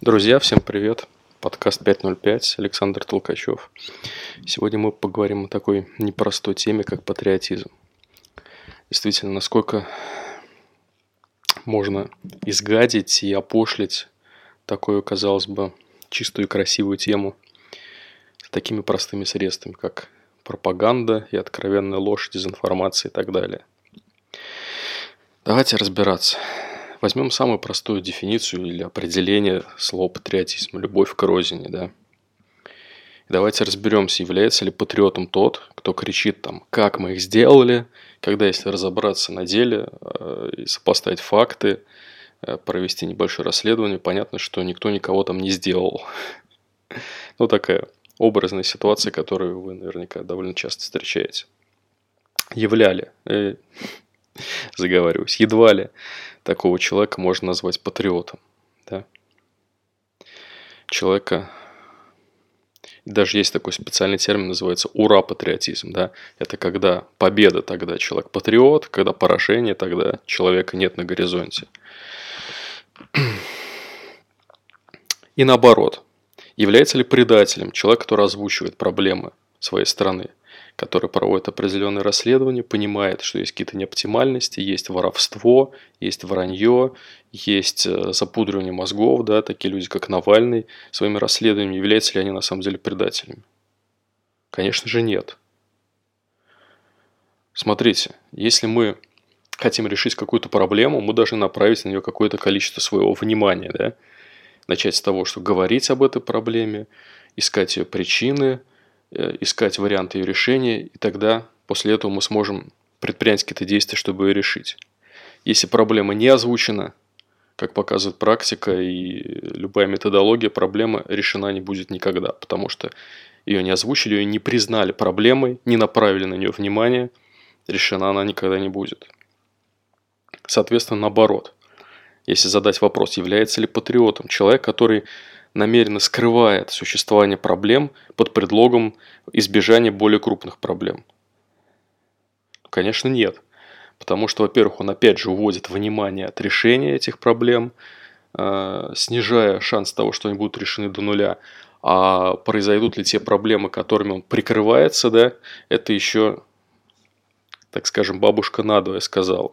Друзья, всем привет! Подкаст 505, Александр Толкачев. Сегодня мы поговорим о такой непростой теме, как патриотизм. Действительно, насколько можно изгадить и опошлить такую, казалось бы, чистую и красивую тему такими простыми средствами, как пропаганда и откровенная ложь, дезинформация и так далее. Давайте разбираться. Возьмем самую простую дефиницию или определение слова патриотизм – любовь к родине, да. Давайте разберемся, является ли патриотом тот, кто кричит там, как мы их сделали, когда, если разобраться на деле э, и сопоставить факты, э, провести небольшое расследование, понятно, что никто никого там не сделал. Ну, такая образная ситуация, которую вы наверняка довольно часто встречаете. Являли, э, заговариваюсь, едва ли такого человека можно назвать патриотом. Да? Человека, даже есть такой специальный термин, называется ура-патриотизм. Да? Это когда победа, тогда человек патриот, когда поражение, тогда человека нет на горизонте. И наоборот, является ли предателем человек, который озвучивает проблемы своей страны? Который проводит определенные расследования, понимает, что есть какие-то неоптимальности, есть воровство, есть вранье, есть э, запудривание мозгов, да, такие люди, как Навальный, своими расследованиями, являются ли они на самом деле предателями? Конечно же нет. Смотрите, если мы хотим решить какую-то проблему, мы должны направить на нее какое-то количество своего внимания, да? Начать с того, что говорить об этой проблеме, искать ее причины – искать варианты ее решения, и тогда после этого мы сможем предпринять какие-то действия, чтобы ее решить. Если проблема не озвучена, как показывает практика и любая методология, проблема решена не будет никогда, потому что ее не озвучили, ее не признали проблемой, не направили на нее внимание, решена она никогда не будет. Соответственно, наоборот. Если задать вопрос, является ли патриотом человек, который намеренно скрывает существование проблем под предлогом избежания более крупных проблем? Конечно, нет. Потому что, во-первых, он опять же уводит внимание от решения этих проблем, э, снижая шанс того, что они будут решены до нуля. А произойдут ли те проблемы, которыми он прикрывается, да, это еще, так скажем, бабушка надвое сказала.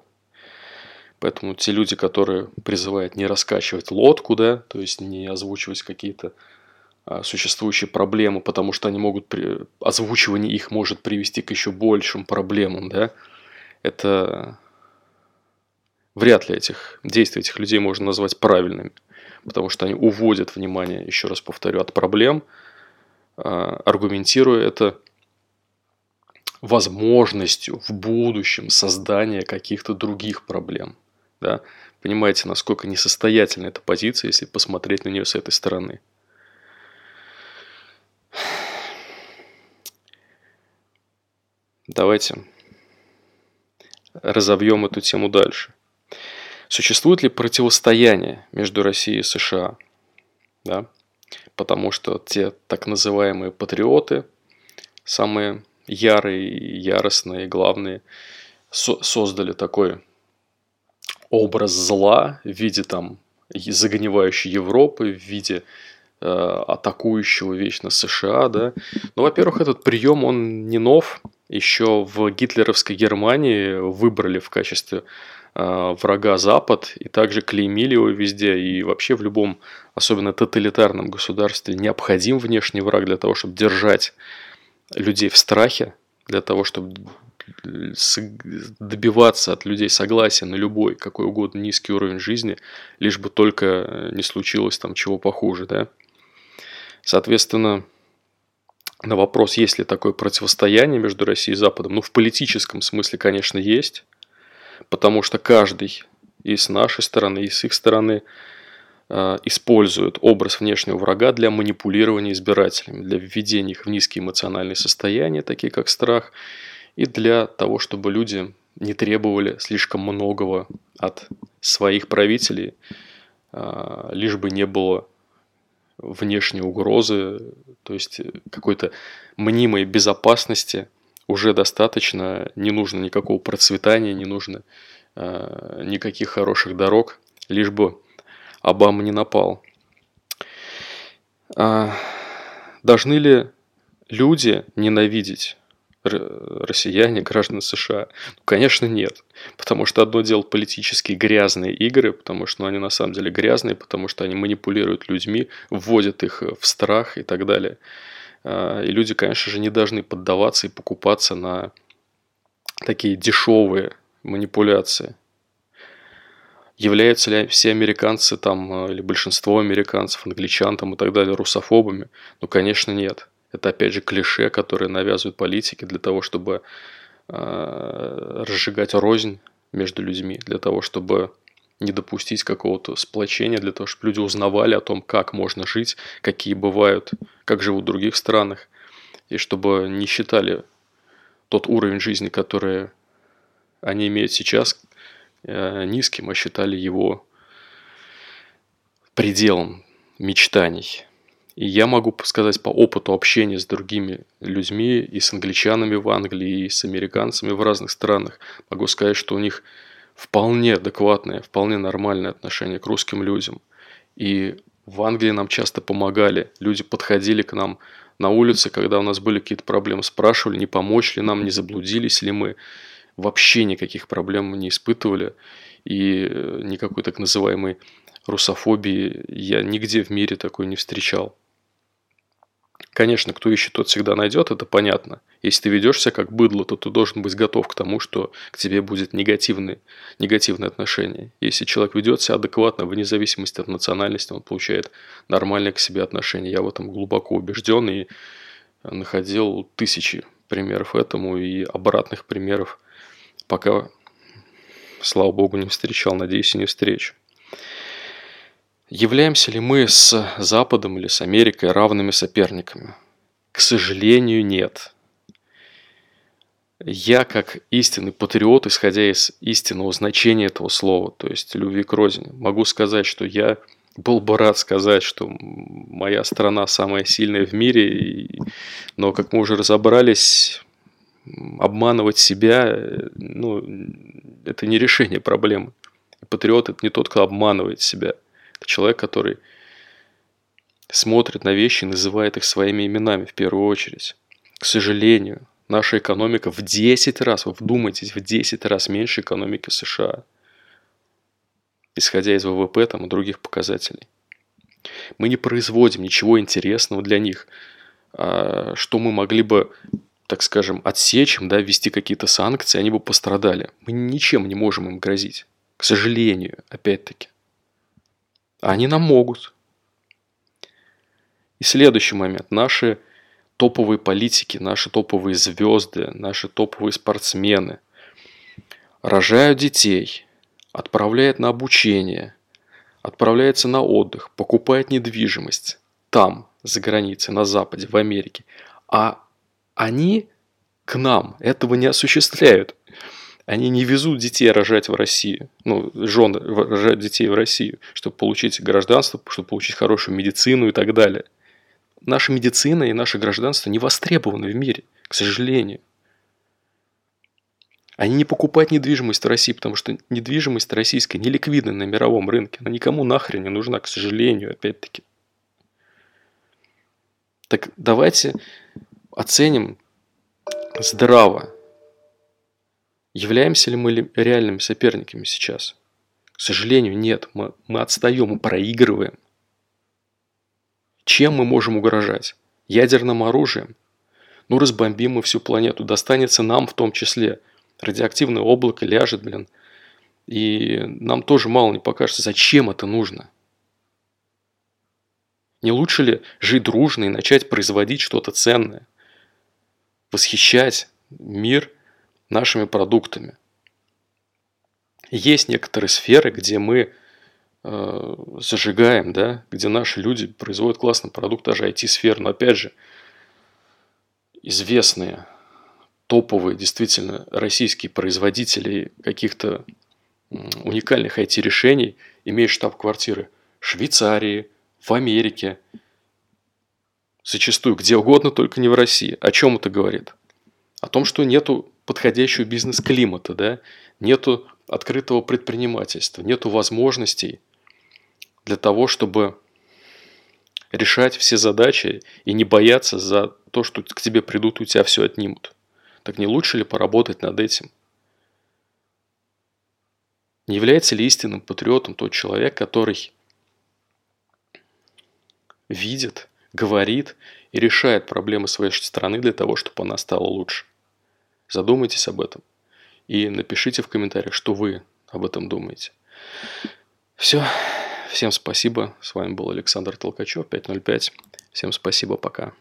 Поэтому те люди, которые призывают не раскачивать лодку, да, то есть не озвучивать какие-то а, существующие проблемы, потому что они могут, при... озвучивание их может привести к еще большим проблемам, да, это вряд ли этих действий этих людей можно назвать правильными, потому что они уводят внимание, еще раз повторю, от проблем, а, аргументируя это возможностью в будущем создания каких-то других проблем. Да? Понимаете, насколько несостоятельна эта позиция, если посмотреть на нее с этой стороны. Давайте разовьем эту тему дальше. Существует ли противостояние между Россией и США? Да? Потому что те так называемые патриоты, самые ярые, яростные, главные, со- создали такой образ зла в виде там загнивающей Европы, в виде э, атакующего вечно США, да. Ну, во-первых, этот прием, он не нов. Еще в гитлеровской Германии выбрали в качестве э, врага Запад и также клеймили его везде. И вообще в любом, особенно тоталитарном государстве, необходим внешний враг для того, чтобы держать людей в страхе, для того, чтобы добиваться от людей согласия на любой, какой угодно низкий уровень жизни, лишь бы только не случилось там чего похуже, да. Соответственно, на вопрос, есть ли такое противостояние между Россией и Западом, ну, в политическом смысле, конечно, есть, потому что каждый и с нашей стороны, и с их стороны э, использует образ внешнего врага для манипулирования избирателями, для введения их в низкие эмоциональные состояния, такие как страх, и для того, чтобы люди не требовали слишком многого от своих правителей, а, лишь бы не было внешней угрозы, то есть какой-то мнимой безопасности уже достаточно, не нужно никакого процветания, не нужно а, никаких хороших дорог, лишь бы Обама не напал. А должны ли люди ненавидеть россияне, граждане США? Ну, конечно, нет. Потому что одно дело политические грязные игры, потому что ну, они на самом деле грязные, потому что они манипулируют людьми, вводят их в страх и так далее. А, и люди, конечно же, не должны поддаваться и покупаться на такие дешевые манипуляции. Являются ли все американцы там, или большинство американцев, англичан там и так далее русофобами? Ну, конечно, нет. Это, опять же, клише, которые навязывают политики для того, чтобы э, разжигать рознь между людьми, для того, чтобы не допустить какого-то сплочения, для того, чтобы люди узнавали о том, как можно жить, какие бывают, как живут в других странах, и чтобы не считали тот уровень жизни, который они имеют сейчас, э, низким, а считали его пределом мечтаний. И я могу сказать по опыту общения с другими людьми, и с англичанами в Англии, и с американцами в разных странах, могу сказать, что у них вполне адекватное, вполне нормальное отношение к русским людям. И в Англии нам часто помогали. Люди подходили к нам на улице, когда у нас были какие-то проблемы, спрашивали, не помочь ли нам, не заблудились ли мы. Вообще никаких проблем не испытывали. И э, никакой так называемой русофобии я нигде в мире такой не встречал. Конечно, кто ищет, тот всегда найдет, это понятно. Если ты ведешься как быдло, то ты должен быть готов к тому, что к тебе будет негативное, негативное отношение. Если человек ведет себя адекватно, вне зависимости от национальности, он получает нормальное к себе отношение. Я в этом глубоко убежден и находил тысячи примеров этому и обратных примеров, пока, слава богу, не встречал, надеюсь, и не встречу. Являемся ли мы с Западом или с Америкой равными соперниками? К сожалению, нет. Я, как истинный патриот, исходя из истинного значения этого слова, то есть любви к родине, могу сказать, что я был бы рад сказать, что моя страна самая сильная в мире, но, как мы уже разобрались, обманывать себя, ну, это не решение проблемы. Патриот – это не тот, кто обманывает себя – это человек, который смотрит на вещи и называет их своими именами в первую очередь. К сожалению, наша экономика в 10 раз, вы вдумайтесь, в 10 раз меньше экономики США, исходя из ВВП там, и других показателей. Мы не производим ничего интересного для них, а, что мы могли бы, так скажем, отсечь им, да, ввести какие-то санкции, они бы пострадали. Мы ничем не можем им грозить. К сожалению, опять-таки. Они нам могут. И следующий момент. Наши топовые политики, наши топовые звезды, наши топовые спортсмены рожают детей, отправляют на обучение, отправляются на отдых, покупают недвижимость там, за границей, на Западе, в Америке. А они к нам этого не осуществляют они не везут детей рожать в Россию, ну, жен рожать детей в Россию, чтобы получить гражданство, чтобы получить хорошую медицину и так далее. Наша медицина и наше гражданство не востребованы в мире, к сожалению. Они не покупают недвижимость в России, потому что недвижимость российская не ликвидна на мировом рынке. Она никому нахрен не нужна, к сожалению, опять-таки. Так давайте оценим здраво Являемся ли мы реальными соперниками сейчас? К сожалению, нет. Мы, мы отстаем, мы проигрываем. Чем мы можем угрожать? Ядерным оружием? Ну, разбомбим мы всю планету. Достанется нам в том числе. Радиоактивное облако ляжет, блин. И нам тоже мало не покажется. Зачем это нужно? Не лучше ли жить дружно и начать производить что-то ценное? Восхищать мир нашими продуктами. Есть некоторые сферы, где мы э, зажигаем, да, где наши люди производят классный продукт, даже IT-сферы, но опять же, известные, топовые, действительно, российские производители каких-то уникальных IT-решений имеют штаб-квартиры в Швейцарии, в Америке, зачастую где угодно, только не в России. О чем это говорит? О том, что нету подходящего бизнес-климата, да, нету открытого предпринимательства, нету возможностей для того, чтобы решать все задачи и не бояться за то, что к тебе придут и у тебя все отнимут. Так не лучше ли поработать над этим? Не является ли истинным патриотом тот человек, который видит, говорит и решает проблемы своей страны для того, чтобы она стала лучше? Задумайтесь об этом и напишите в комментариях, что вы об этом думаете. Все. Всем спасибо. С вами был Александр Толкачев, 505. Всем спасибо, пока.